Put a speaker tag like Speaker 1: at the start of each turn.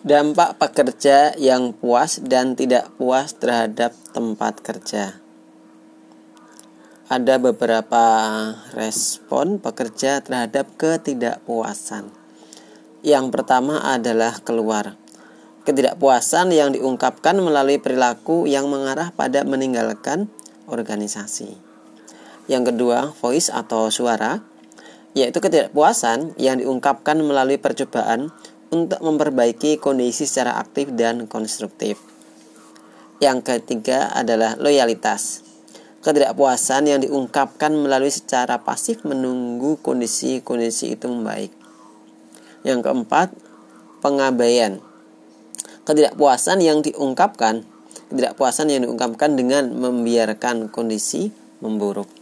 Speaker 1: Dampak pekerja yang puas dan tidak puas terhadap tempat kerja. Ada beberapa respon pekerja terhadap ketidakpuasan. Yang pertama adalah keluar. Ketidakpuasan yang diungkapkan melalui perilaku yang mengarah pada meninggalkan organisasi. Yang kedua, voice atau suara, yaitu ketidakpuasan yang diungkapkan melalui percobaan untuk memperbaiki kondisi secara aktif dan konstruktif. Yang ketiga adalah loyalitas. Ketidakpuasan yang diungkapkan melalui secara pasif menunggu kondisi-kondisi itu membaik. Yang keempat, pengabaian. Ketidakpuasan yang diungkapkan, ketidakpuasan yang diungkapkan dengan membiarkan kondisi memburuk.